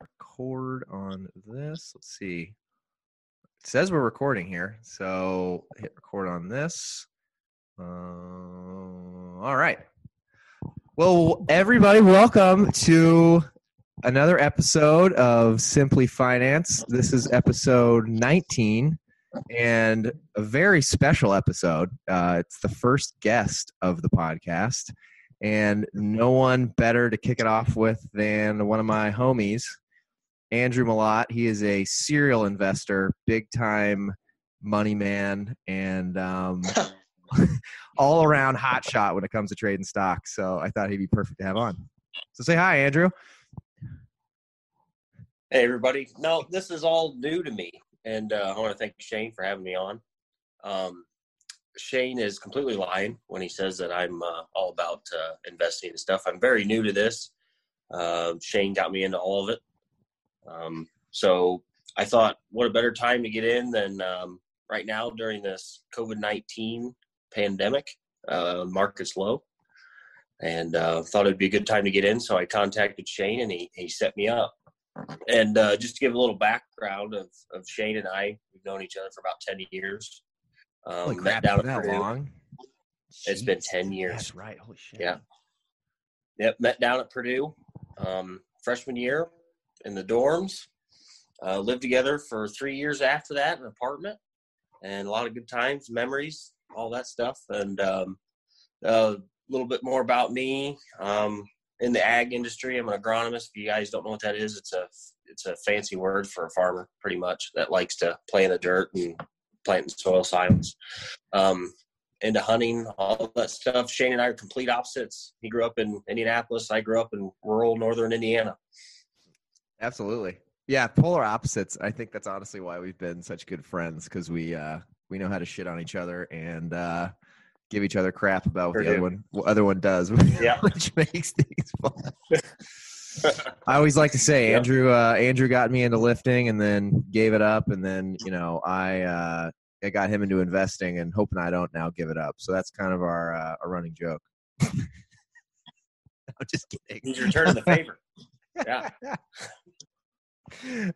Record on this. Let's see. It says we're recording here, so hit record on this. Uh, all right. Well, everybody, welcome to another episode of Simply Finance. This is episode 19 and a very special episode. Uh, it's the first guest of the podcast, and no one better to kick it off with than one of my homies, Andrew Malott. He is a serial investor, big time money man, and um, all around hot shot when it comes to trading stocks. So I thought he'd be perfect to have on. So say hi, Andrew. Hey, everybody. No, this is all new to me. And uh, I want to thank Shane for having me on. Um, Shane is completely lying when he says that I'm uh, all about uh, investing and stuff. I'm very new to this. Uh, Shane got me into all of it. Um, so I thought, what a better time to get in than um, right now during this COVID 19 pandemic. Uh, market's low. And uh, thought it'd be a good time to get in. So I contacted Shane and he, he set me up. And uh, just to give a little background of, of Shane and I, we've known each other for about 10 years. Um, Holy met crap, down at that Purdue. long? It's been 10 years. That's right. Holy shit. Yeah. Yep, met down at Purdue um, freshman year in the dorms. Uh, lived together for three years after that in an apartment, and a lot of good times, memories, all that stuff. And um, a little bit more about me um, in the ag industry. I'm an agronomist. If you guys don't know what that is, it's a it's a fancy word for a farmer, pretty much that likes to play in the dirt and plant in soil science. Um, into hunting, all that stuff. Shane and I are complete opposites. He grew up in Indianapolis. I grew up in rural northern Indiana. Absolutely. Yeah, polar opposites. I think that's honestly why we've been such good friends because we uh we know how to shit on each other and uh give each other crap about what Sure the other one what other one does, Yeah. which makes things fun. I always like to say Yep. Andrew uh Andrew got me into lifting and then gave it up and then, you know, I uh I got him into investing and hoping I don't now give it up. So that's kind of our uh, our running joke. I'm just kidding. He's returning the favor. Yeah.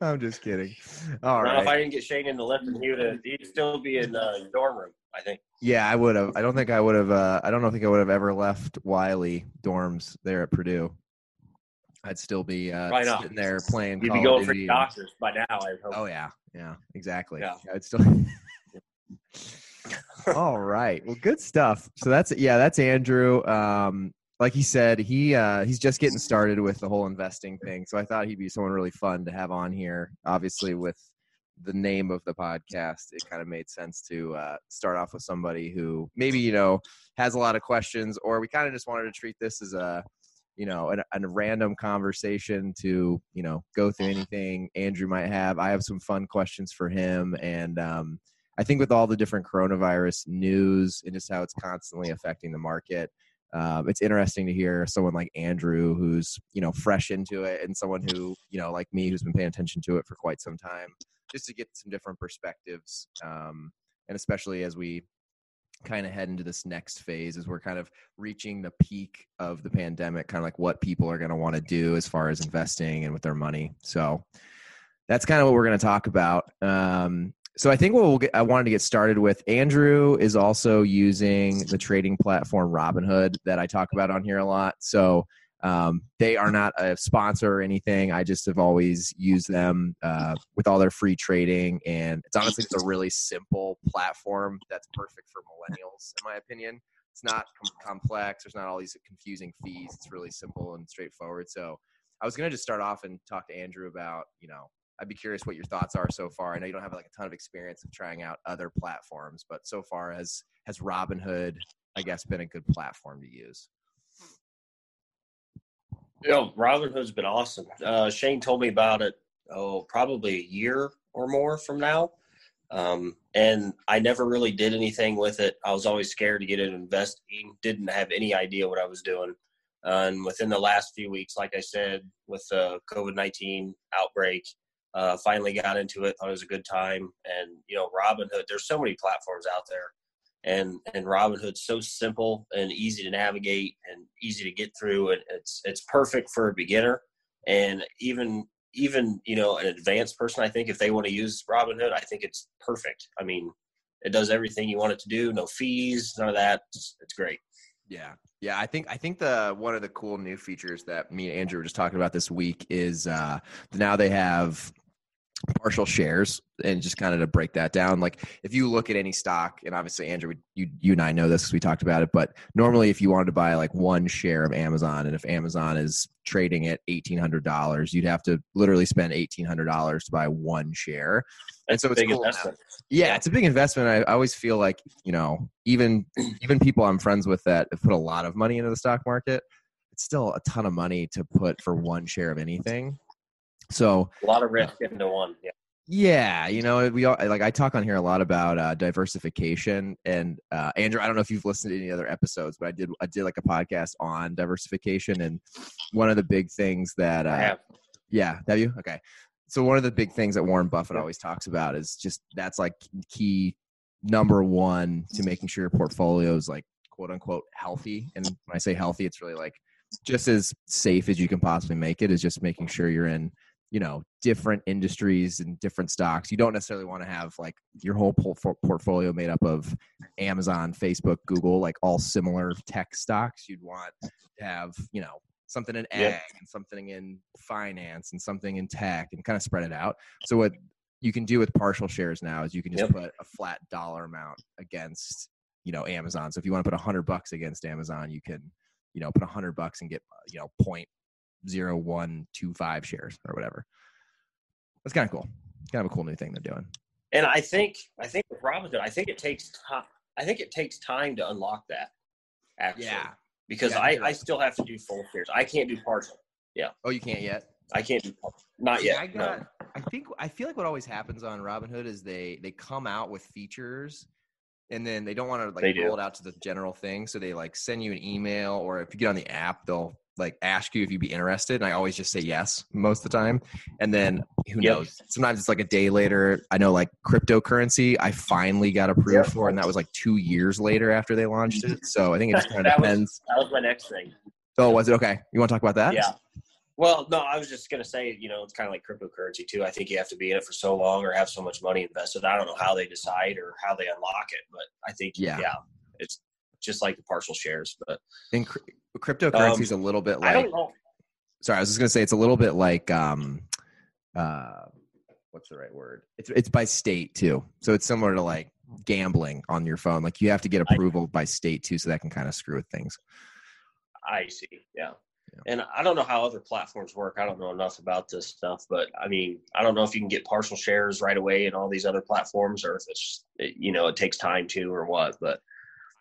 I'm just kidding. All Now, if. I didn't get Shane into lifting, he would have. He'd still be in uh, dorm room. I think. Yeah, I would have. I don't think I would have. Uh, I don't know think I would have ever left Wiley dorms there at Purdue. I'd still be uh, sitting there playing. You'd Call be going for and- doctors by now. I hope. Oh yeah, yeah, exactly. Yeah. I'd still. All right. Well, good stuff. So that's yeah, that's Andrew. Um, like he said, he uh, he's just getting started with the whole investing thing. So I thought he'd be someone really fun to have on here. Obviously, with the name of the podcast, it kind of made sense to uh, start off with somebody who maybe you know has a lot of questions, or we kind of just wanted to treat this as a you know an, a random conversation to you know go through anything Andrew might have. I have some fun questions for him, and um, I think with all the different coronavirus news and just how it's constantly affecting the market, um, it's interesting to hear someone like Andrew, who's you know fresh into it, and someone who you know like me, who's been paying attention to it for quite some time, just to get some different perspectives, um, and especially as we kind of head into this next phase as we're kind of reaching the peak of the pandemic kind of like what people are going to want to do as far as investing and with their money. So that's kind of what we're going to talk about. Um, so I think what we'll get, I wanted to get started with Andrew is also using the trading platform Robinhood that I talk about on here a lot. So um, they are not a sponsor or anything. I just have always used them uh, with all their free trading, and it's honestly just a really simple platform that's perfect for millennials, in my opinion. It's not com- complex. There's not all these confusing fees. It's really simple and straightforward. So I was going to just start off and talk to Andrew about, you know, I'd be curious what your thoughts are so far. I know you don't have like a ton of experience of trying out other platforms, but so far has has Robinhood, I guess, been a good platform to use? You know, Robinhood's been awesome. Uh, Shane told me about it. Oh, probably a year or more from now. Um, and I never really did anything with it. I was always scared to get into investing. Didn't have any idea what I was doing. Uh, and within the last few weeks, like I said, with the COVID nineteen outbreak, uh, finally got into it. Thought it was a good time. And you know, Robinhood. There's so many platforms out there. and and Robinhood's so simple and easy to navigate and easy to get through, and it's it's perfect for a beginner and even even you know an advanced person. I think if they want to use Robinhood, I think it's perfect. I mean, it does everything you want it to do, no fees, none of that. It's, it's great. Yeah. Yeah, I think I think the one of the cool new features that me and Andrew were just talking about this week is uh now they have partial shares and just kind of to break that down like if you look at any stock and obviously andrew you you and i know this because we talked about it but normally if you wanted to buy like one share of amazon and if amazon is trading at $1800 you'd have to literally spend $1800 to buy one share. And so it's big cool investment. yeah it's a big investment. I, I always feel like you know even even people i'm friends with that have put a lot of money into the stock market it's still a ton of money to put for one share of anything so A lot of risk into one. Yeah. yeah, you know, we all like I talk on here a lot about uh, diversification, and uh, Andrew, I don't know if you've listened to any other episodes, but I did I did like a podcast on diversification, and one of the big things that uh, I have. yeah, have you? Okay. So one of the big things that Warren Buffett always talks about is just that's like key number one to making sure your portfolio is like quote unquote healthy. And when I say healthy, it's really like just as safe as you can possibly make it is just making sure you're in, you know, different industries and different stocks. You don't necessarily want to have like your whole portfolio made up of Amazon, Facebook, Google, like all similar tech stocks. You'd want to have, you know, something in ag Yep. and something in finance and something in tech and kind of spread it out. So what you can do with partial shares now is you can just Yep. put a flat dollar amount against, you know, Amazon. So if you want to put a hundred bucks against Amazon, you can, you know, put a hundred bucks and get, uh, you know, point zero one two five shares or whatever. That's kind of cool. Kind of a cool new thing they're doing. And I think I think with Robinhood, I think it takes time. I think it takes time to unlock that. Actually, because Yeah, I. I still have to do full shares. I can't do partial. Yeah. Oh, you can't yet. I can't do partial. Not yet. I no. I think. I feel like what always happens on Robinhood is they they come out with features, and then they don't want to like roll it out to the general thing. So they like send you an email, or if you get on the app, they'll like ask you if you'd be interested. And I always just say yes most of the time. And then who Yep. knows? Sometimes it's like a day later. I know like cryptocurrency. I finally got approved Yep. for, and that was like two years later after they launched it. So I think it just kind of That was- depends. That was my next thing. oh, was it okay? You want to talk about that? Yeah. Well, no, I was just gonna say, you know, it's kind of like cryptocurrency too. I think you have to be in it for so long or have so much money invested. I don't know how they decide or how they unlock it, but I think Yeah. yeah, it's just like the partial shares. But And cr- cryptocurrency Um, is a little bit I like. don't know. sorry, I was just gonna say it's a little bit like um uh what's the right word? It's it's by state too. So it's similar to like gambling on your phone. Like you have to get approval by state too, so that can kind of screw with things. I see. Yeah. Yeah. And I don't know how other platforms work. I don't know enough about this stuff, but I mean, I don't know if you can get partial shares right away in all these other platforms or if it's, you know, it takes time to or what. But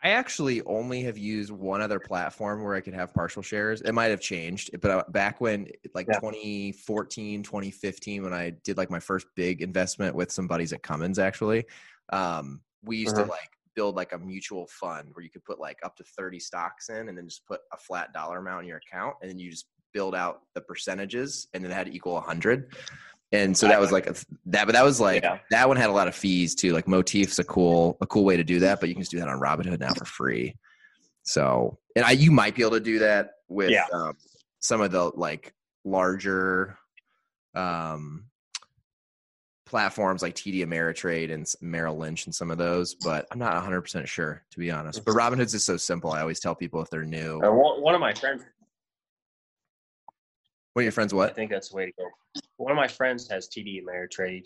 I actually only have used one other platform where I could have partial shares. It might have changed, but uh, back when like Yeah. 2014, 2015, when I did like my first big investment with some buddies at Cummins, actually, um, we used to Uh-huh. like build like a mutual fund where you could put like up to 30 stocks in and then just put a flat dollar amount in your account and then you just build out the percentages and then it had to equal 100 and so that was like a, that but that was like Yeah. that one had a lot of fees too like motif's a cool a cool way to do that but you can just do that on robinhood now for free so and i you might be able to do that with Yeah. um, some of the like larger um platforms like TD Ameritrade and Merrill Lynch and some of those, but I'm not 100% sure to be honest. But Robinhood's is so simple. I always tell people if they're new. uh, one, one of my friends, One of your friends what? I think that's the way to go. One of my friends has TD Ameritrade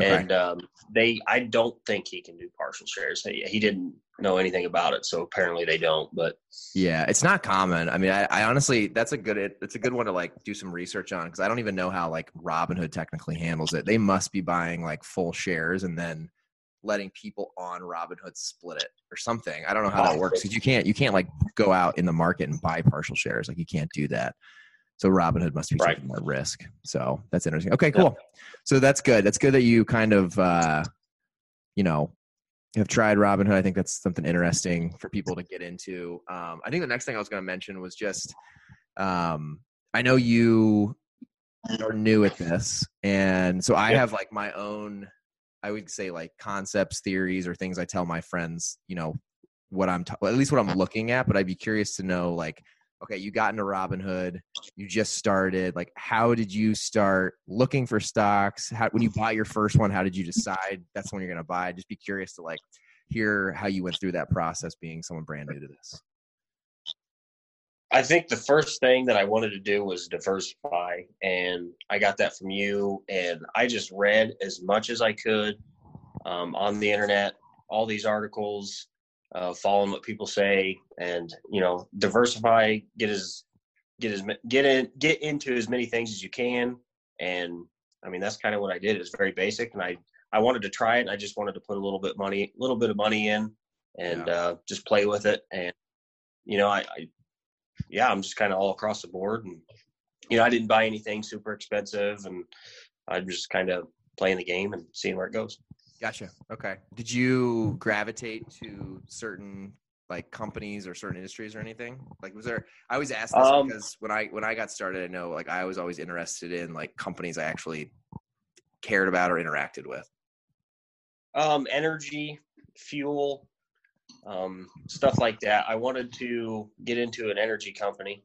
Okay. and um, they, I don't think he can do partial shares. He, he didn't know anything about it. So apparently they don't, but Yeah, it's not common. I mean, I, I honestly, that's a good, it, it's a good one to like do some research on because I don't even know how like Robinhood technically handles it. They must be buying like full shares and then letting people on Robinhood split it or something. I don't know how that works because you can't, you can't like go out in the market and buy partial shares. Like you can't do that. So Robinhood must be Right. taking more risk. So that's interesting. Okay, cool. So that's good. That's good that you kind of, uh, you know, have tried Robinhood. I think that's something interesting for people to get into. Um, I think the next thing I was going to mention was just, um, I know you are new at this, and so I Yeah. have like my own, I would say like concepts, theories, or things I tell my friends, you know, what I'm t- at least what I'm looking at, but I'd be curious to know like okay, you got into Robinhood, you just started. Like, how did you start looking for stocks? How, when you bought your first one, how did you decide that's when you're going to buy? Just be curious to like hear how you went through that process being someone brand new to this. I think the first thing that I wanted to do was diversify, and I got that from you. And I just read as much as I could um, on the internet, all these articles, uh, following what people say, and you know, diversify, get as get as get in get into as many things as you can. And I mean, that's kind of what I did. It's very basic, and I I wanted to try it, and I just wanted to put a little bit money, a little bit of money in, and yeah. uh, just play with it. And you know, I, I yeah, I'm just kind of all across the board, and you know, I didn't buy anything super expensive, and I'm just kind of playing the game and seeing where it goes. Gotcha. Okay. Did you gravitate to certain like companies or certain industries or anything? Like, was there? I always ask this um, because when I when I got started, I know like I was always interested in like companies I actually cared about or interacted with. Um, energy, fuel, um, stuff like that. I wanted to get into an energy company,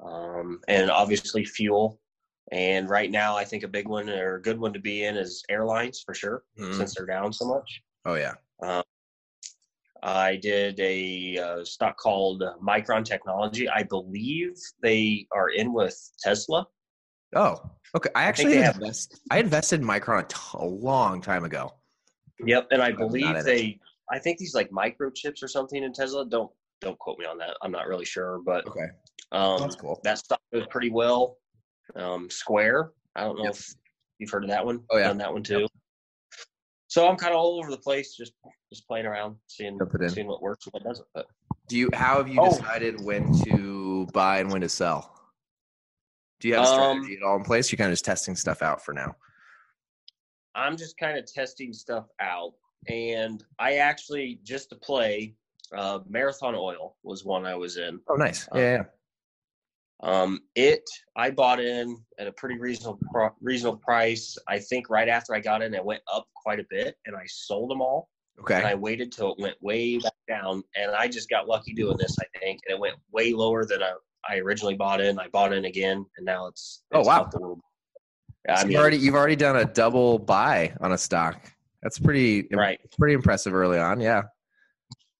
um, and obviously fuel. And right now, I think a big one or a good one to be in is airlines for sure, mm-hmm. since they're down so much. Oh yeah. Um, I did a uh, stock called Micron Technology. I believe they are in with Tesla. Oh, okay. I actually I, invest, I invested in Micron a, t- a long time ago. Yep, and I believe they. I think these like microchips or something in Tesla. Don't don't quote me on that. I'm not really sure, but okay, um, that's cool. That stock goes pretty well um, Square. I don't know yep. if you've heard of that one. Oh yeah, done that one too. Yep. So I'm kind of all over the place, just just playing around, seeing seeing what works and what doesn't. But do you? How have you oh. decided when to buy and when to sell? Do you have a strategy um, at all in place? You're kind of just testing stuff out for now. I'm just kind of testing stuff out, and I actually just to play. Uh, Marathon Oil was one I was in. Oh, nice. Um, yeah, yeah. Um, it I bought in at a pretty reasonable reasonable price. I think right after I got in, it went up quite a bit, and I sold them all. Okay. And I waited till it went way back down, and I just got lucky doing this. I think, and it went way lower than I, I originally bought in. I bought in again, and now it's, oh, it's oh wow. I mean, you've already you've already done a double buy on a stock. That's pretty right. Pretty impressive early on. Yeah.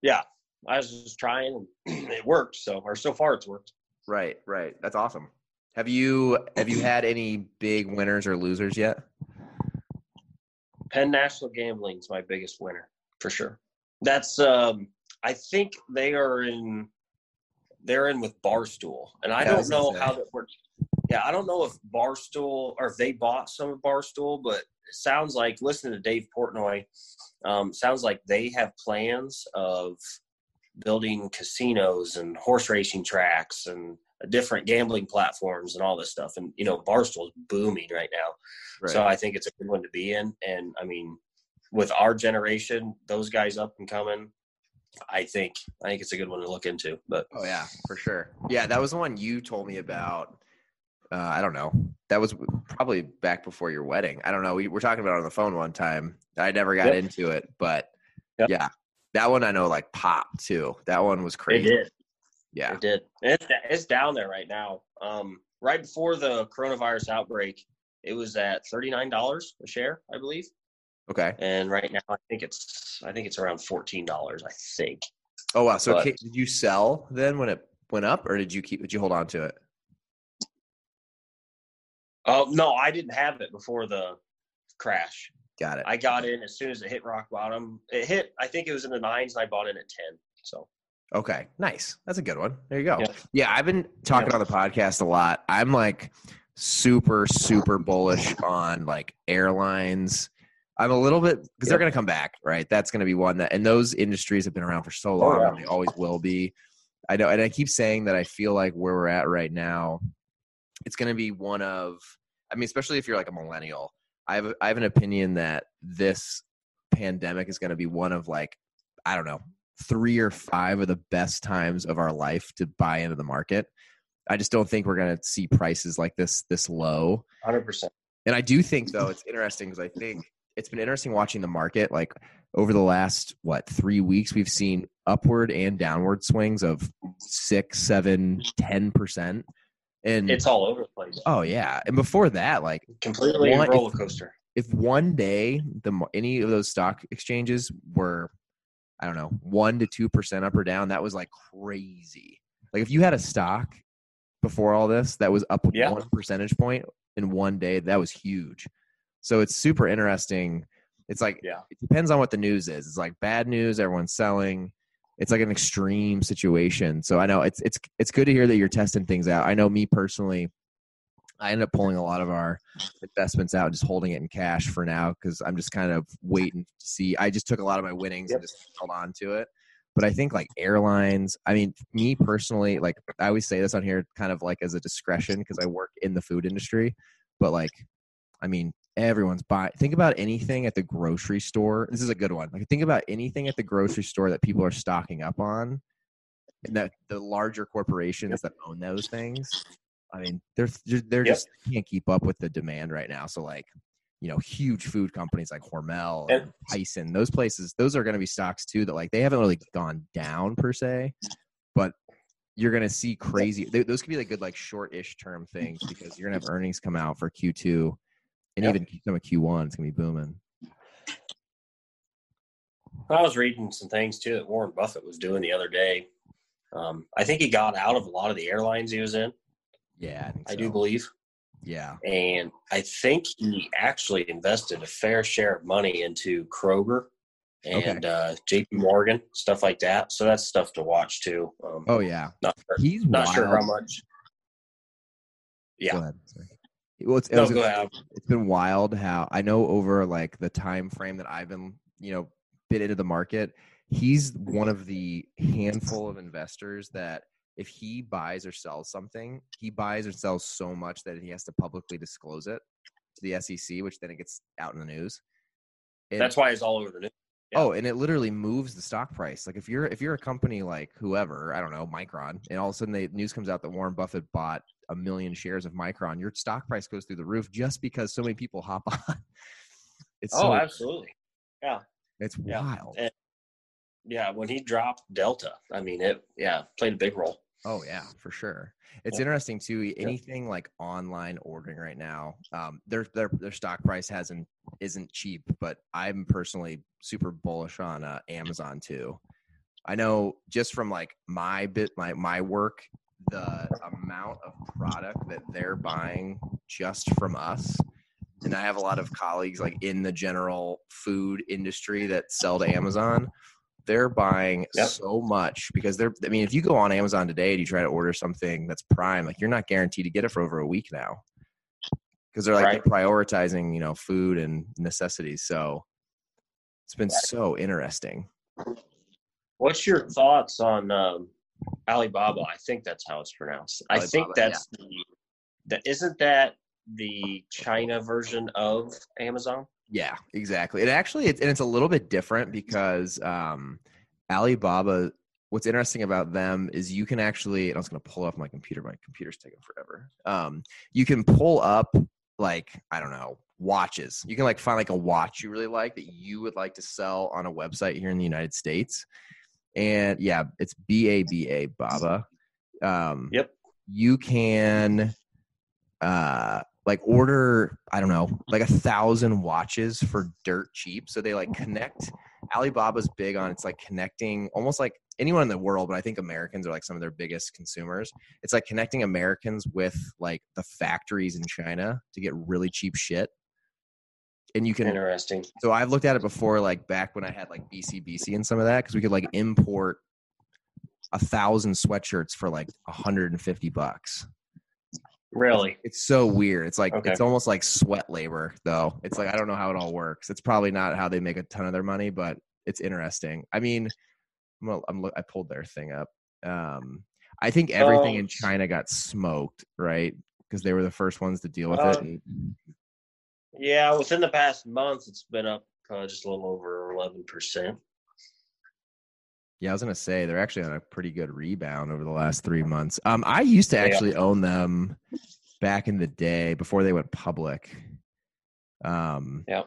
Yeah, I was just trying, and it worked. So, or so far, it's worked. Right, right. That's awesome. Have you have you had any big winners or losers yet? Penn National Gambling is my biggest winner for sure. That's um I think they are in they're in with Barstool. And I yeah, don't know how that works. Yeah, I don't know if Barstool or if they bought some of Barstool, but it sounds like listening to Dave Portnoy, um, sounds like they have plans of building casinos and horse racing tracks and different gambling platforms and all this stuff. And you know, Barstool is booming right now, right. so I think it's a good one to be in. And I mean, with our generation, those guys up and coming, I think I think it's a good one to look into. But oh yeah, for sure. Yeah, that was the one you told me about. Uh, I don't know. That was probably back before your wedding. I don't know. We were talking about it on the phone one time. I never got yep. into it, but yep. yeah, that one I know like popped too. That one was crazy. It did. Yeah, it did. It's it's down there right now. Um, right before the coronavirus outbreak, it was at thirty nine dollars a share, I believe. Okay. And right now, I think it's I think it's around fourteen dollars. I think. Oh wow! So but, did you sell then when it went up, or did you keep? Did you hold on to it? Oh no, I didn't have it before the crash. Got it. I got in as soon as it hit rock bottom. It hit, I think it was in the nines, and I bought in at 10. So. Okay, nice. That's a good one. There you go. Yeah, yeah I've been talking yeah. on the podcast a lot. I'm like super, super bullish on like airlines. I'm a little bit because they're going to come back, right? That's going to be one that, and those industries have been around for so long, oh, yeah. and they always will be. I know, and I keep saying that I feel like where we're at right now, it's going to be one of, I mean, especially if you're like a millennial, I have I have an opinion that this pandemic is going to be one of like I don't know three or five of the best times of our life to buy into the market. I just don't think we're going to see prices like this this low. Hundred percent. And I do think though it's interesting because I think it's been interesting watching the market. Like over the last what three weeks, we've seen upward and downward swings of six, seven, ten percent. And It's all over the place. oh yeah, and before that, like Completely One- roller coaster. if one day the any of those stock exchanges were i don't know 1 to 2% up or down that was like crazy like if you had a stock before all this that was up Yeah. one percentage point in one day that was huge so it's super interesting it's like Yeah. it depends on what the news is it's like bad news everyone's selling it's like an extreme situation. So i know it's it's it's good to hear that you're testing things out. I know me personally i end up pulling a lot of our investments out and just holding it in cash for now because i'm just kind of waiting to see. I just took a lot of my winnings and just held on to it. But i think like airlines i mean me personally like i always say this on here kind of like as a discretion because i work in the food industry but like i mean everyone's buying think about anything at the grocery store this is a good one like think about anything at the grocery store that people are stocking up on and that the larger corporations that own those things i mean they're they're, Yep. just can't keep up with the demand right now so like you know huge food companies like hormel and And- tyson those places those are going to be stocks too that like they haven't really gone down per se but you're going to see crazy th- those could be like good like short-ish term things because you're going to have earnings come out for q2 and Yep. even some of q1 it's going to be booming I was reading some things too that Warren Buffett was doing the other day. Um, I think he got out of a lot of the airlines he was in. yeah i, think I do believe, yeah and I think he actually invested a fair share of money into Kroger and uh, J.P. Morgan stuff like that. So that's stuff to watch too. Um, oh yeah not sure, he's not sure how wild. much. Go Yeah, ahead. Sorry. Well, it's, it was- it's been wild how I know over like the time frame that I've been, you know, bit into the market, he's one of the handful of investors that if he buys or sells something, he buys or sells so much that he has to publicly disclose it to the SEC, which then it gets out in the news. That's why he's all over the news. Yeah. Oh, and it literally moves the stock price. Like if you're if you're a company like whoever, I don't know, Micron, and all of a sudden the news comes out that Warren Buffett bought a million shares of Micron, your stock price goes through the roof just because so many people hop on. It's Oh, so, absolutely. Yeah, it's yeah. wild. And- Yeah, when he dropped Delta, I mean, it yeah played a big role. Oh yeah, for sure. It's Yeah. interesting too. Anything like online ordering right now, um, their their their stock price hasn't isn't cheap, but I'm personally super bullish on uh, Amazon too. I know just from like my bit my my work, the amount of product that they're buying just from us. And I have a lot of colleagues like in the general food industry that sell to Amazon they're buying Yep. so much because they're i mean if you go on amazon today and you try to order something that's prime like you're not guaranteed to get it for over a week now because they're like Right. they're prioritizing you know food and necessities so it's been so interesting What's your thoughts on um, Alibaba? I think that's how it's pronounced. I think Alibaba, that's the that isn't that the China version of Amazon. Yeah exactly and actually it's, and it's a little bit different because um alibaba what's interesting about them is you can actually and i was going to pull up my computer my computer's taking forever um you can pull up like i don't know watches you can like find like a watch you really like that you would like to sell on a website here in the united states and yeah it's b-a-b-a baba um Yep. you can uh like order i don't know like a thousand watches for dirt cheap so they like connect alibaba's big on it's like connecting almost like anyone in the world but i think americans are like some of their biggest consumers it's like connecting americans with like the factories in china to get really cheap shit and you can Interesting. so I've looked at it before, like back when I had like BCBC and some of that, because we could like import a thousand sweatshirts for like 150 bucks. Really? It's so weird. It's like Okay. it's almost like sweat labor, though. It's like I don't know how it all works. It's probably not how they make a ton of their money, but it's interesting. I mean, I'm, I'm look- I pulled their thing up. Um, I think everything Oh. in China got smoked, right? Because they were the first ones to deal with it. Uh, And Yeah. Within the past month, it's been up uh, just a little over eleven percent. Yeah, I was gonna say they're actually on a pretty good rebound over the last three months. Um, I used to Yeah. actually own them back in the day before they went public. Um, Yeah.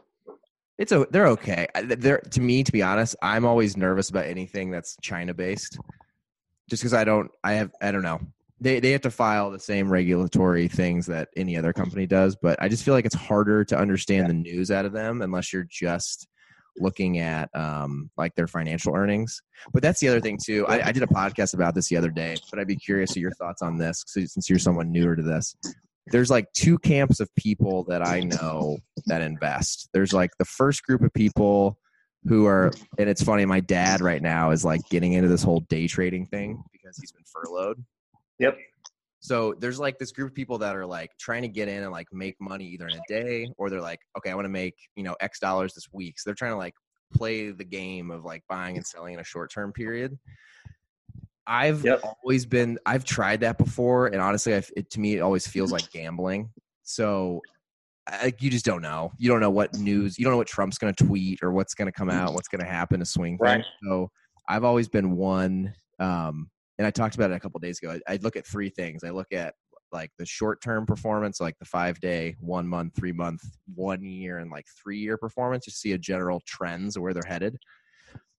It's a, they're okay. They're to me, to be honest, I'm always nervous about anything that's China based, just because I don't, I have, I don't know. They they have to file the same regulatory things that any other company does, but I just feel like it's harder to understand the news out of them unless you're just looking at um like their financial earnings. But that's the other thing too. I, I did a podcast about this the other day, but I'd be curious of your thoughts on this since you're someone newer to this there's like two camps of people that I know that invest. There's like the first group of people who are, and it's funny, my dad right now is like getting into this whole day trading thing because he's been furloughed. Yep. So there's like this group of people that are like trying to get in and like make money either in a day or they're like, okay, I want to make, you know, X dollars this week. So they're trying to like play the game of like buying and selling in a short term period. I've Yep. always been I've tried that before and honestly I, it, to me it always feels like gambling. So I, you just don't know. You don't know what news, you don't know what Trump's going to tweet or what's going to come out, what's going to happen to swing Right. things. So I've always been one um and I talked about it a couple days ago. I, I look at three things. I look at like the short term performance, like the five day, one month, three month, one year, and like three year performance, just see a general trends where they're headed.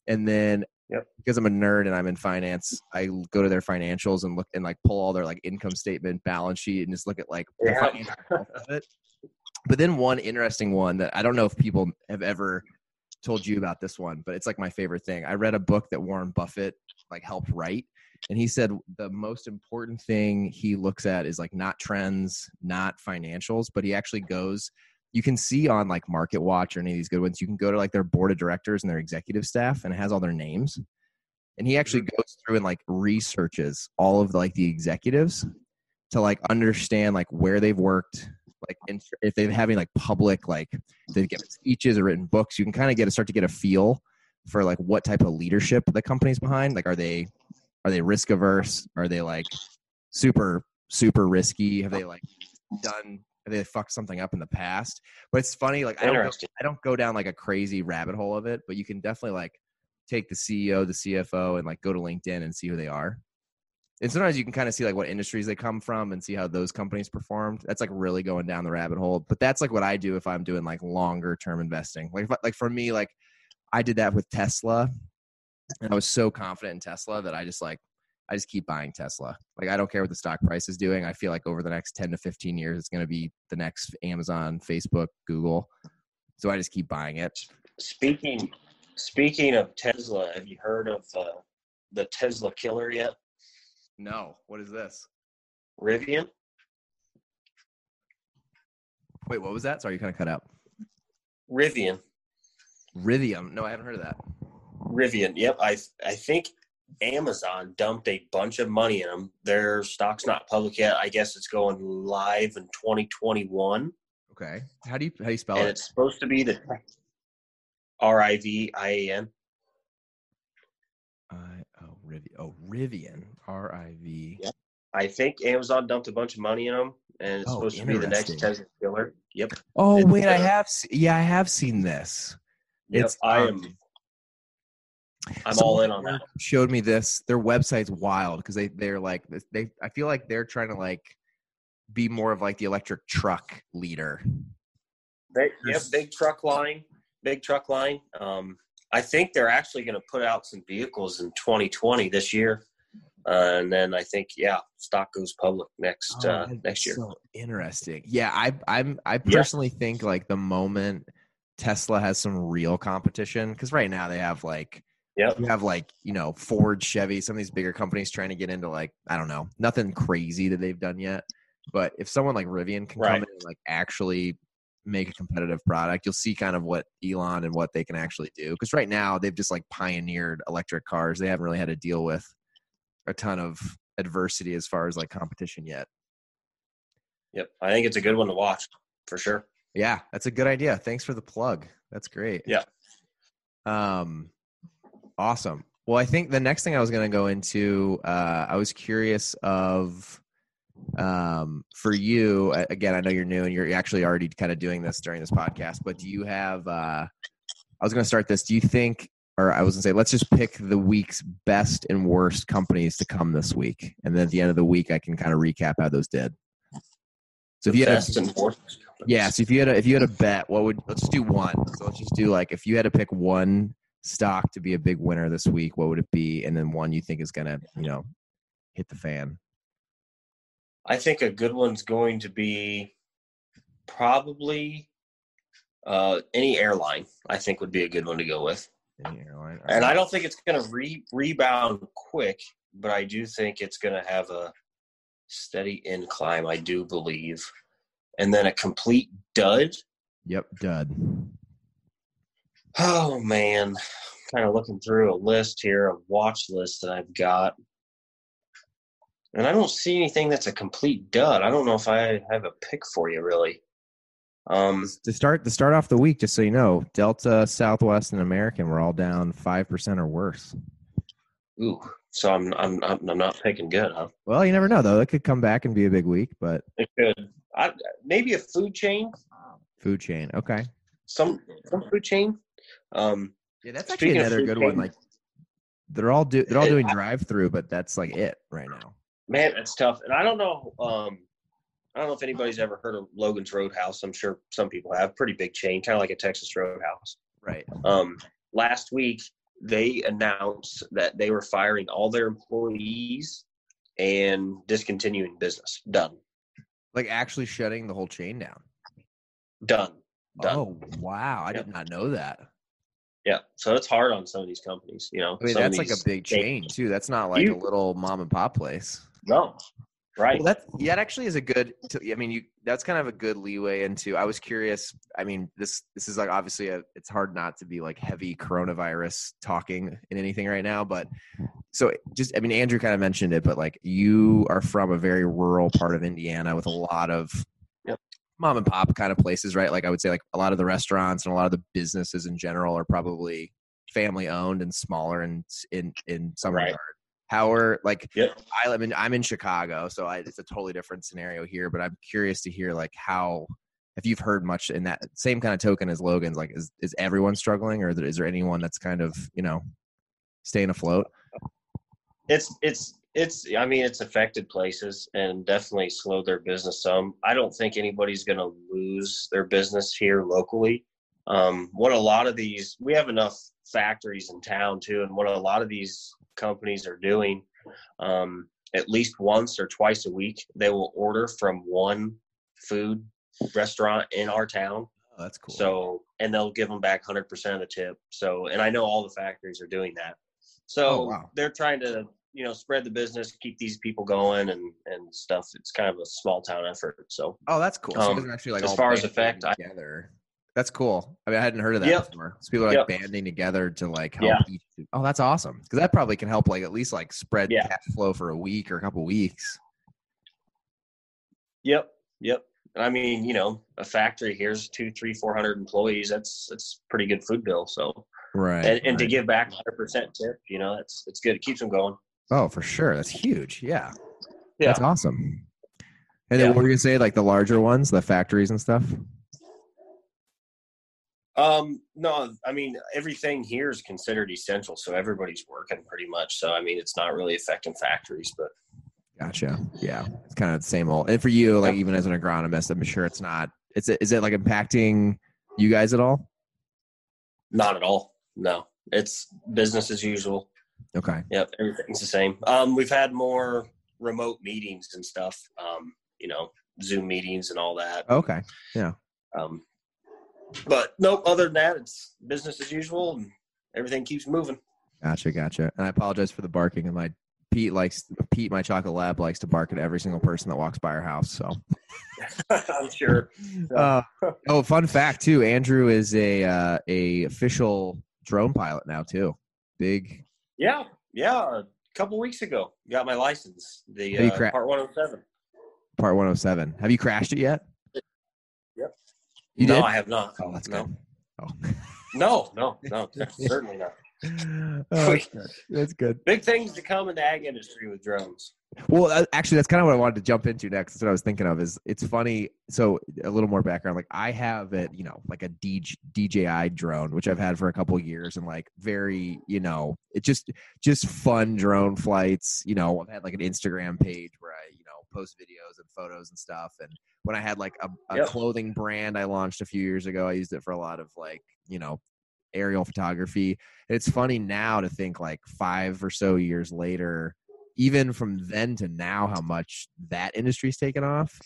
And then Yep. because I'm a nerd and I'm in finance, I go to their financials and look and like pull all their like income statement, balance sheet, and just look at like Yeah. it. But then one interesting one that I don't know if people have ever told you about this one, but it's like my favorite thing. I read a book that Warren Buffett like helped write and he said the most important thing he looks at is like not trends not financials but he actually goes you can see on like market watch or any of these good ones you can go to like their board of directors and their executive staff and it has all their names. And he actually mm-hmm. goes through and like researches all of the, like the executives to like understand like where they've worked like if they're having like public like they've given speeches or written books you can kind of get a start to get a feel for like what type of leadership the company's behind. Like are they are they risk averse are they like super super risky? Have they like done have they fucked something up in the past? But it's funny like I don't, go, I don't go down like a crazy rabbit hole of it but you can definitely like take the ceo the cfo and like go to linkedin and see who they are. And sometimes you can kind of see like what industries they come from and see how those companies performed. That's like really going down the rabbit hole but that's like what i do if i'm doing like longer term investing. Like if, like for me like i did that with tesla and i was so confident in tesla that i just like i just keep buying tesla like i don't care what the stock price is doing i feel like over the next 10 to 15 years it's going to be the next amazon facebook google so i just keep buying it Speaking speaking of Tesla, have you heard of uh, the Tesla killer yet? no what is this Rivian? wait what was that sorry you kind of cut out Rivian. Rithium. No, I haven't heard of that. Rivian. Yep. I I think Amazon dumped a bunch of money in them. Their stock's not public yet. I guess it's going live in 2021, Okay. How do you how do you spell and it? it's supposed to be the R I V I A N. I oh Rivian. Oh Rivian. R I V. Yep. I think Amazon dumped a bunch of money in them, and it's Oh, supposed to be the next. Tesla killer. Yep. Oh It's, wait, I uh, have. Yeah, I have seen this. Yep. It's, I um, am. I'm all in on that. Showed me this. Their website's wild because they they're like they. I feel like they're trying to like be more of like the electric truck leader. They, yep, big truck line, big truck line. Um, I think they're actually going to put out some vehicles in 2020 this year, uh, and then I think yeah, stock goes public next Oh, uh, next year. So interesting. Yeah, I I'm I Yeah. personally think like the moment Tesla has some real competition because right now they have like Yep. you have like you know Ford, Chevy, some of these bigger companies trying to get into like I don't know nothing crazy that they've done yet. But if someone like Rivian can Right. come in and like actually make a competitive product, you'll see kind of what Elon and what they can actually do. Because right now they've just like pioneered electric cars. They haven't really had to deal with a ton of adversity as far as like competition yet. Yep, I think it's a good one to watch for sure. Yeah, that's a good idea. Thanks for the plug. That's great. Yeah. Um, awesome. Well, I think the next thing I was going to go into, uh, I was curious of, um, for you again. I know you're new and you're actually already kind of doing this during this podcast, but do you have? Uh, I was going to start this. Do you think, or I was going to say, let's just pick the week's best and worst companies to come this week, and then at the end of the week, I can kind of recap how those did. So if you had best a, enforcement companies. yeah, so if you had a, if you had a bet, what would let's do one. So let's just do like if you had to pick one stock to be a big winner this week, what would it be? And then one you think is gonna you know hit the fan. I think a good one's going to be probably uh, any airline. I think would be a good one to go with, Any airline. and I don't think it's going to re- rebound quick, but I do think it's going to have a steady incline. I do believe, and then a complete dud. Yep, dud. Oh man, kind of looking through a list here, a watch list that I've got. And I don't see anything that's a complete dud. I don't know if I have a pick for you really. Um To start to start off the week, just so you know, Delta, Southwest, and American were all down five percent or worse. ooh, so I'm I'm I'm not picking good, huh? Well, you never know though. It could come back and be a big week, but It could. I maybe a food chain, food chain. Okay. Some some food chain. Um Yeah, that's actually another good one. Like they're all do they're all doing drive through, but that's like it right now. man, it's tough. And I don't know um I don't know if anybody's ever heard of Logan's Roadhouse. I'm sure some people have. Pretty big chain, kind of like a Texas Roadhouse. Right. Um, last week, they announced that they were firing all their employees and discontinuing business. Done. Like actually shutting the whole chain down. Done. Done. Oh wow, I Yep. did not know that. Yeah. So it's hard on some of these companies, you know. I mean, that's like a big chain too. That's not like You- a little mom and pop place. No. Right. Well, that yeah, that actually is a good. To, I mean, you that's kind of a good leeway into. I was curious. I mean, this this is like obviously a, it's hard not to be like heavy coronavirus talking in anything right now. But so just I mean, Andrew kind of mentioned it, but like you are from a very rural part of Indiana with a lot of. Mom and pop kind of places, right? Like I would say, like a lot of the restaurants and a lot of the businesses in general are probably family owned and smaller in in in some Right. regard. How are like Yep. I live in I'm in Chicago, so I, it's a totally different scenario here. But I'm curious to hear like how if you've heard much in that same kind of token as Logan's. Like, is is everyone struggling, or is there anyone that's kind of you know staying afloat? it's it's it's i mean it's affected places and definitely slowed their business some i don't think anybody's going to lose their business here locally um, what a lot of these we have enough factories in town too and what a lot of these companies are doing um, at least once or twice a week they will order from one food restaurant in our town Oh, that's cool. so, and they'll give them back 100% of the tip. So, and I know all the factories are doing that. So Oh, wow. they're trying to, you know, spread the business, keep these people going and, and stuff. It's kind of a small town effort. So, oh, that's cool. Um, doesn't actually like as far as effect, I- together. That's cool. I mean, I hadn't heard of that Yep. before. So people are like Yep. banding together to like help. Yeah. Each, oh, that's awesome. Because that probably can help like at least like spread Yeah. cash flow for a week or a couple weeks. yep, yep. I mean, you know, a factory here's two, three, four hundred employees. That's, that's pretty good food bill. So, Right. and, and to give back 100% tip, you know, that's, it's good. It keeps them going. Oh, for sure. That's huge. Yeah. Yeah. That's awesome. And then Yeah. what were you gonna say, like the larger ones, the factories and stuff? Um, no, I mean everything here is considered essential, so everybody's working pretty much. So I mean, it's not really affecting factories, but Gotcha. Yeah. It's kind of the same old. And for you, like Yep. even as an agronomist, I'm sure it's not. It's is it like impacting you guys at all? not at all. No, it's business as usual. Okay. Yep, everything's the same. Um, we've had more remote meetings and stuff. Um, you know, Zoom meetings and all that. Okay. Yeah. Um, but nope. Other than that, it's business as usual, and everything keeps moving. Gotcha. Gotcha. And I apologize for the barking. And my Pete likes Pete, my chocolate lab, likes to bark at every single person that walks by our house. So. I'm sure. Uh, oh, fun fact too. Andrew is a uh, a official drone pilot now too. Big. Yeah, yeah. A couple weeks ago, got my license. The uh, cra- part 107. Part 107. Have you crashed it yet? Yep. You no, did? I have not. Oh, that's no. good. Oh. No, no, no, certainly not. oh, that's good. That's good. Big things to come in the ag industry with drones. Well, uh, actually, that's kind of what I wanted to jump into next. That's what I was thinking of. Is it's funny. So a little more background. Like I have it, you know, like a DJ, DJI drone, which I've had for a couple of years, and like very, you know, it just just fun drone flights. You know, I've had like an Instagram page where I, you know, post videos and photos and stuff. And when I had like a, a Yep. clothing brand I launched a few years ago, I used it for a lot of like you know aerial photography. It's funny now to think like five or so years later, even from then to now, how much that industry's taken off.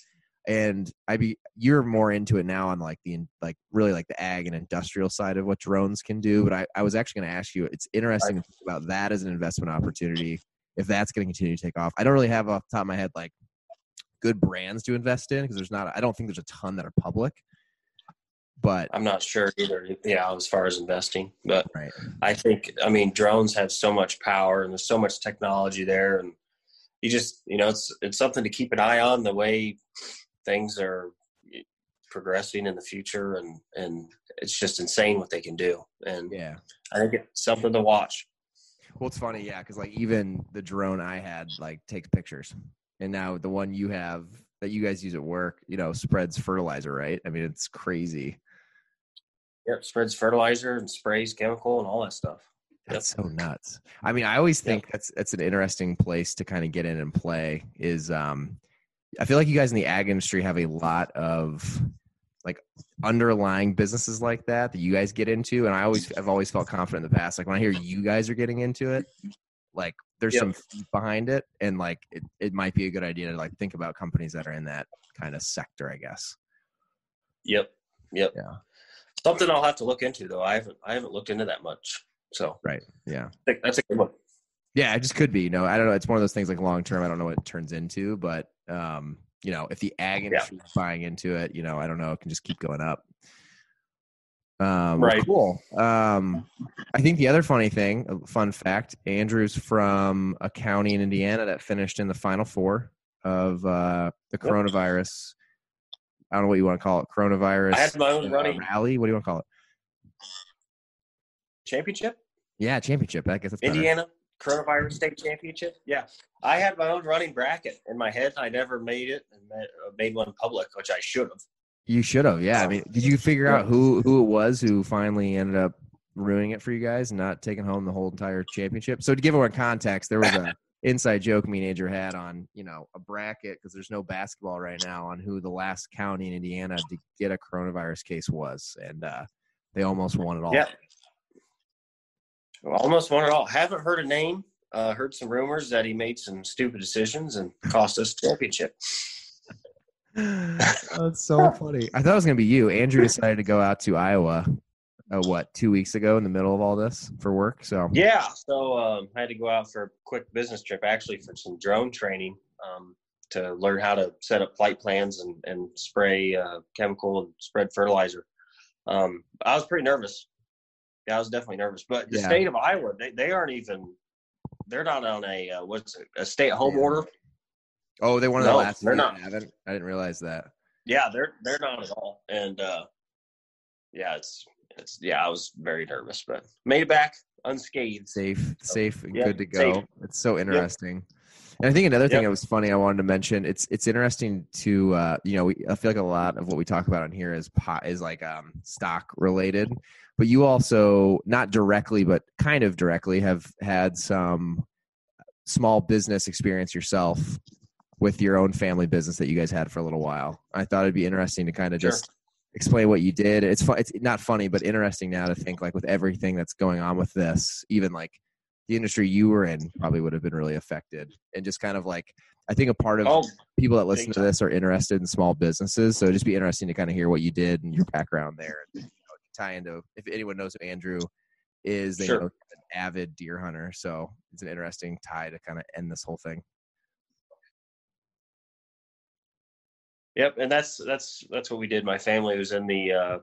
And I be you're more into it now on like the like really like the ag and industrial side of what drones can do. But I, I was actually going to ask you, it's interesting think about that as an investment opportunity if that's going to continue to take off. I don't really have off the top of my head like good brands to invest in because there's not I don't think there's a ton that are public. But I'm not sure either. Yeah, as far as investing, but right. I think I mean drones have so much power and there's so much technology there, and you just you know it's it's something to keep an eye on the way things are progressing in the future, and and it's just insane what they can do, and Yeah. I think it's something to watch. Well, it's funny, yeah, because like even the drone I had like takes pictures, and now the one you have that you guys use at work, you know, spreads fertilizer, right? I mean, it's crazy. Yep, spreads fertilizer and sprays chemical and all that stuff. That's so nuts. I mean, I always think that's that's an interesting place to kind of get in and play. Is um, I feel like you guys in the ag industry have a lot of like underlying businesses like that that you guys get into, and I always I've always felt confident in the past. Like when I hear you guys are getting into it, like there's Yep. some feet behind it, and like it, it might be a good idea to like think about companies that are in that kind of sector. I guess. Yep, yep. Yeah. Something I'll have to look into though. I haven't I haven't looked into that much, so Right. Yeah. That's a good one. Yeah, it just could be. You know, I don't know. It's one of those things like long term. I don't know what it turns into, but um, you know, if the ag industry is buying into it, you know, I don't know, it can just keep going up. Um, Right. Cool. Um, I think the other funny thing, a fun fact, Andrew's from a county in Indiana that finished in the final four of uh, the Yep. coronavirus. I don't know what you want to call it. Coronavirus I had my own uh, running rally. What do you want to call it? championship. Yeah, championship. I guess that's better. Indiana coronavirus state championship. Yeah, I had my own running bracket in my head. I never made it and uh, made one public, which I should have. You should have. Yeah. I mean, did you figure out who who it was who finally ended up ruining it for you guys and not taking home the whole entire championship? So to give everyone context, there was a inside joke me and Andrew had on you know a bracket because there's no basketball right now on who the last county in Indiana to get a coronavirus case was, and uh, they almost won it all. Yeah, almost won it all. Haven't heard a name. Uh, heard some rumors that he made some stupid decisions and cost us championship. That's so funny. I thought it was gonna be you. Andrew decided to go out to Iowa. Uh, what two weeks ago in the middle of all this for work? So Yeah, so um, I had to go out for a quick business trip, actually for some drone training um, to learn how to set up flight plans and, and spray uh, chemical and spread fertilizer. Um, I was pretty nervous. Yeah, I was definitely nervous. But the Yeah. state of Iowa, they, they aren't even. They're not on a uh, what's it, a stay-at-home Yeah. order. Oh, they one of the last. they're not. haven't. I didn't realize that. Yeah, they're they're not at all. And uh, yeah, it's it's yeah, I was very nervous, but made it back unscathed. Safe, safe, and Yeah, good to go. safe. It's so interesting. And I think another thing Yep. that was funny I wanted to mention. It's it's interesting to uh, you know we, I feel like a lot of what we talk about on here is pot is like um, stock related, but you also not directly but kind of directly have had some small business experience yourself with your own family business that you guys had for a little while. I thought it'd be interesting to kind of Sure. just explain what you did. It's fun. It's not funny, but interesting now to think like with everything that's going on with this, even like the industry you were in probably would have been really affected. And just kind of like, I think a part of Oh, people that listen to this are interested in small businesses. So it'd just be interesting to kind of hear what you did and your background there. And, you know, tie into if anyone knows who Andrew is, they Sure. know an avid deer hunter. So it's an interesting tie to kind of end this whole thing. Yep, and that's that's that's what we did. My family was in the uh,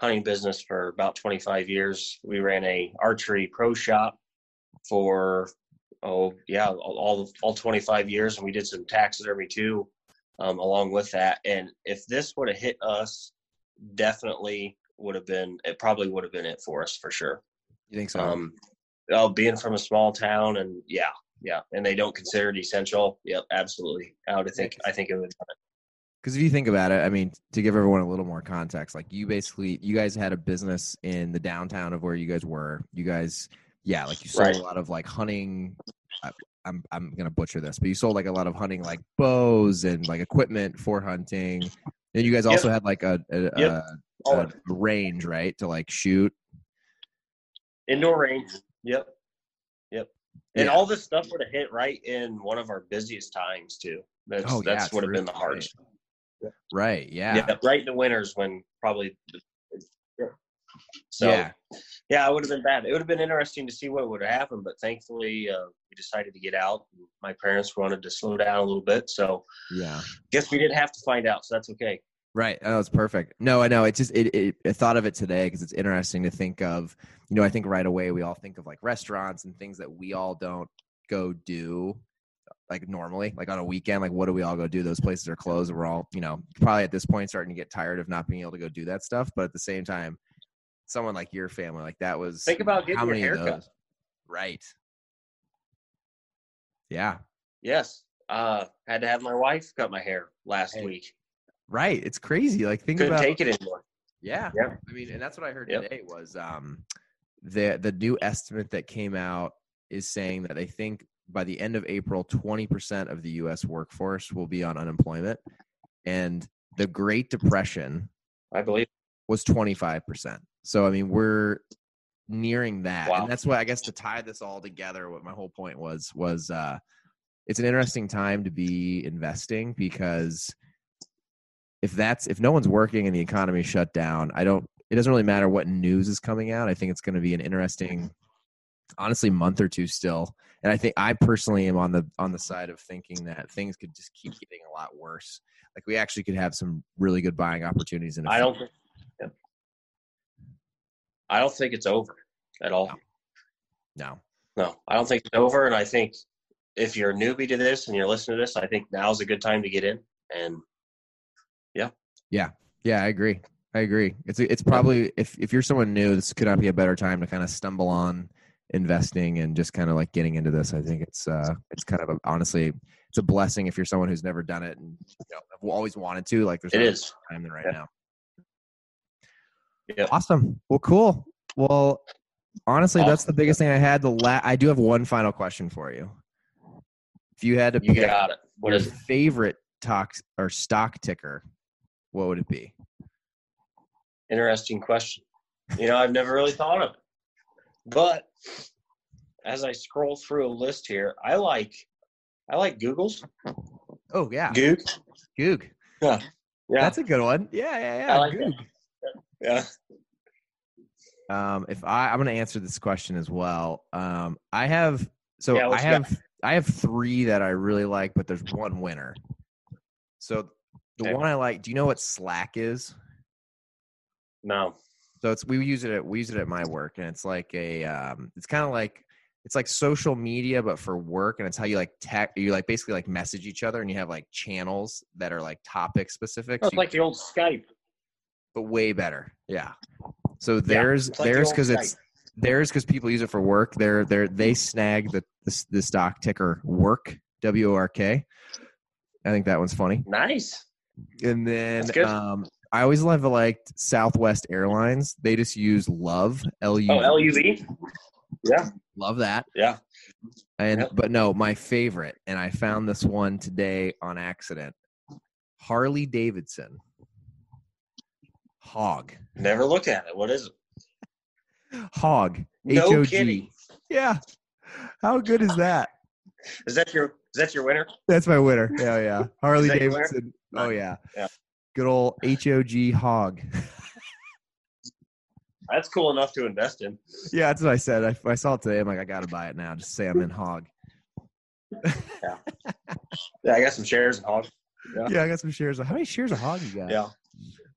hunting business for about 25 years. We ran a archery pro shop for oh yeah all all, all 25 years, and we did some taxidermy too, um, along with that. And if this would have hit us, definitely would have been it. Probably would have been it for us for sure. You think so? Um, oh, being from a small town, and yeah, yeah, and they don't consider it essential. Yep, absolutely. I would think. I think it would. Because if you think about it, I mean, to give everyone a little more context, like you basically, you guys had a business in the downtown of where you guys were. You guys, yeah, like you sold Right. a lot of like hunting. I, I'm I'm gonna butcher this, but you sold like a lot of hunting like bows and like equipment for hunting. And you guys Yep. also had like a a, Yep. a, a range, right, to like shoot. Indoor range. Yep. Yep. And Yeah. all this stuff would have hit right in one of our busiest times too. That's Oh, yeah, that's would have true. been the hardest. Right. Yeah. Yeah. right in the winters when probably. So yeah. yeah, it would have been bad. It would have been interesting to see what would have happened, but thankfully uh, we decided to get out. My parents wanted to slow down a little bit, so Yeah. guess we didn't have to find out. So that's okay. Right. Oh, it's perfect. No, I know. It's just it. it I thought of it today because it's interesting to think of. You know, I think right away we all think of like restaurants and things that we all don't go do like normally, like on a weekend. Like, what do we all go do? Those places are closed. We're all, you know, probably at this point starting to get tired of not being able to go do that stuff. But at the same time, someone like your family, like that was Think about getting how your many hair of cut. Right. Yeah. Yes, uh, had to have my wife cut my hair last Hey, week. Right. It's crazy. Like think Couldn't about take it anymore. Yeah. Yeah. I mean, and that's what I heard Yep. today was um the the new estimate that came out is saying that they think by the end of April 20% of the US workforce will be on unemployment and the Great Depression I believe. was 25%. So I mean, we're nearing that. Wow. And that's why I guess to tie this all together what my whole point was was uh it's an interesting time to be investing because if that's if no one's working and the economy shut down, I don't it doesn't really matter what news is coming out. I think it's going to be an interesting honestly month or two still. And I think I personally am on the on the side of thinking that things could just keep getting a lot worse. Like we actually could have some really good buying opportunities in I don't. think- yeah. I don't think it's over at all. no. No, I don't think it's over. And I think if you're a newbie to this and you're listening to this, I think now's a good time to get in. And yeah, yeah, Yeah, I agree. I agree. It's it's probably if if you're someone new, this could not be a better time to kind of stumble on investing and just kind of like getting into this. I think it's uh it's kind of a, honestly it's a blessing if you're someone who's never done it and you know always wanted to. Like there's it is. time than right Yeah. now. Yeah. Awesome. Well, cool. Well, honestly, that's the biggest thing I had. The la- I do have one final question for you. If you had to You pick got it. What your is favorite tox or stock ticker, what would it be? Interesting question. You know, I've never really thought of it. But as I scroll through a list here, I like I like Google's. Oh yeah, Goog. Goog. Yeah. Yeah. That's a good one. Yeah, yeah, yeah. I like Goog. yeah. Um, if I, I'm going to answer this question as well. Um, I have so Yeah, I you got? have I have three that I really like, but there's one winner. So the Okay. one I like. Do you know what Slack is? No. So it's we use it at we use it at my work, and it's like a um, it's kind of like it's like social media, but for work, and it's how you like tech you like basically like message each other, and you have like channels that are like topic specific. Oh, so it's you- like the old Skype. but way better. Yeah. So there's it's like there's because it's there's because people use it for work. They're they're they snag the the, the stock ticker work W O R K. I think that one's funny. Nice. And then um, I always love liked Southwest Airlines. They just use love L U. Oh, LUV. Yeah. Love that. Yeah. And Yep. but no, my favorite, and I found this one today on accident. Harley Davidson. Hog. Never looked at it. What is it? Hog. No H-O-G. kidding. Yeah. How good is that? Is that your is that your winner? That's my winner. Yeah, yeah. Harley that your winner? Davidson. Oh yeah. Yeah. Good old H O G hog. That's cool enough to invest in. yeah, that's what I said. I, I saw it today. I'm like, I gotta buy it now. Just say I'm in hog. Yeah, yeah, I got some shares in Hog. Yeah. Yeah, I got some shares. How many shares of hog you got? Yeah.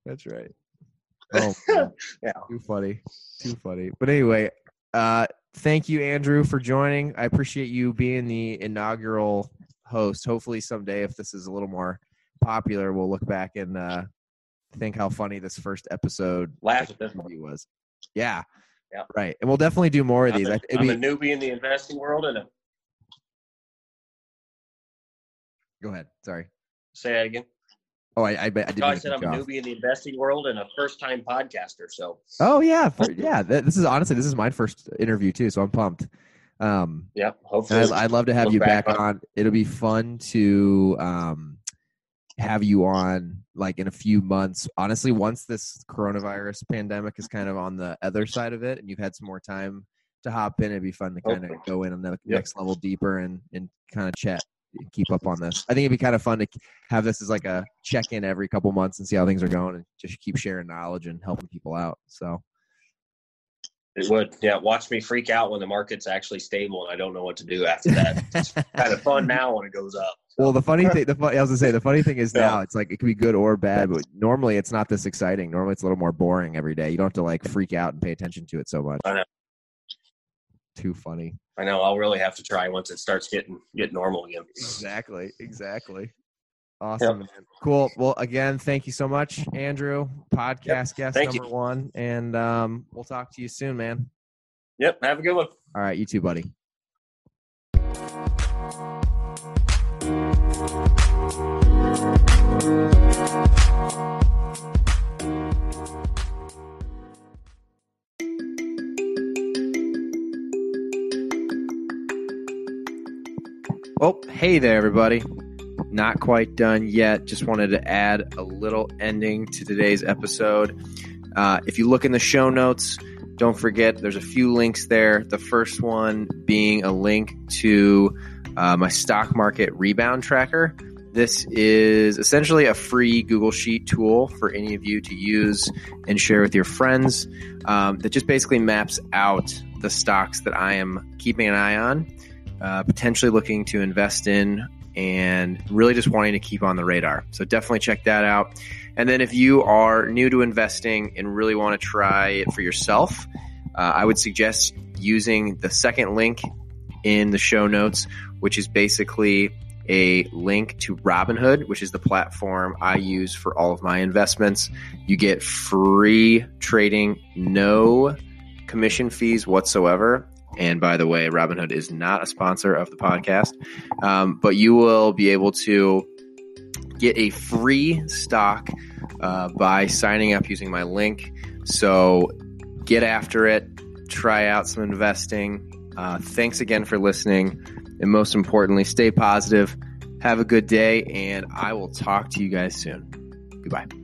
That's right. Oh. Yeah. Too funny. Too funny. But anyway, uh, thank you, Andrew, for joining. I appreciate you being the inaugural host. Hopefully, someday, if this is a little more popular, we'll look back and uh, think how funny this first episode Laugh at this one. interview was. Yeah. Yeah. Right. And we'll definitely do more of I'm, these. a, I- it'd I'm be- a newbie in the investing world and a, go ahead. Sorry. say that again. Oh, I, I, bet- I didn't I said I'm a newbie in the investing world and a first time podcaster. So Oh yeah, for, yeah. This is honestly this is my first interview too, so I'm pumped. Um, yeah, hopefully. I'd, I'd, love to have you back, back on. on. It'll be fun to um, have you on like in a few months. Honestly, once this coronavirus pandemic is kind of on the other side of it, and you've had some more time to hop in, it'd be fun to oh, kind of go in on the next level deeper and and kind of chat keep up on this. I think it'd be kind of fun to have this as like a check in every couple months and see how things are going and just keep sharing knowledge and helping people out. So it would, yeah. Watch me freak out when the market's actually stable and I don't know what to do after that. it's kind of fun now when it goes up. So. Well, the funny thing, the I was gonna say, the funny thing is now it's like it can be good or bad, but normally it's not this exciting. Normally it's a little more boring every day. You don't have to like freak out and pay attention to it so much. I know. Too funny. I know. I'll really have to try once it starts getting get normal again. Exactly. Exactly. Awesome, yep. Cool. Well, again, thank you so much, Andrew. Podcast yep. guest thank number you. one, and um, we'll talk to you soon, man. Yep. Have a good one. All right. You too, buddy. Well, hey there, everybody. Not quite done yet. Just wanted to add a little ending to today's episode. Uh, if you look in the show notes, don't forget there's a few links there. The first one being a link to uh, my stock market rebound tracker. This is essentially a free Google Sheet tool for any of you to use and share with your friends um, that just basically maps out the stocks that I am keeping an eye on uh, potentially looking to invest in and really just wanting to keep on the radar. So definitely check that out. And then if you are new to investing and really want to try it for yourself, uh, I would suggest using the second link in the show notes, which is basically a link to Robinhood, which is the platform I use for all of my investments. You get free trading, no commission fees whatsoever. And by the way, Robinhood is not a sponsor of the podcast, um, but you will be able to get a free stock uh, by signing up using my link. So get after it, try out some investing. Uh, thanks again for listening. And most importantly, stay positive. Have a good day, and I will talk to you guys soon. Goodbye.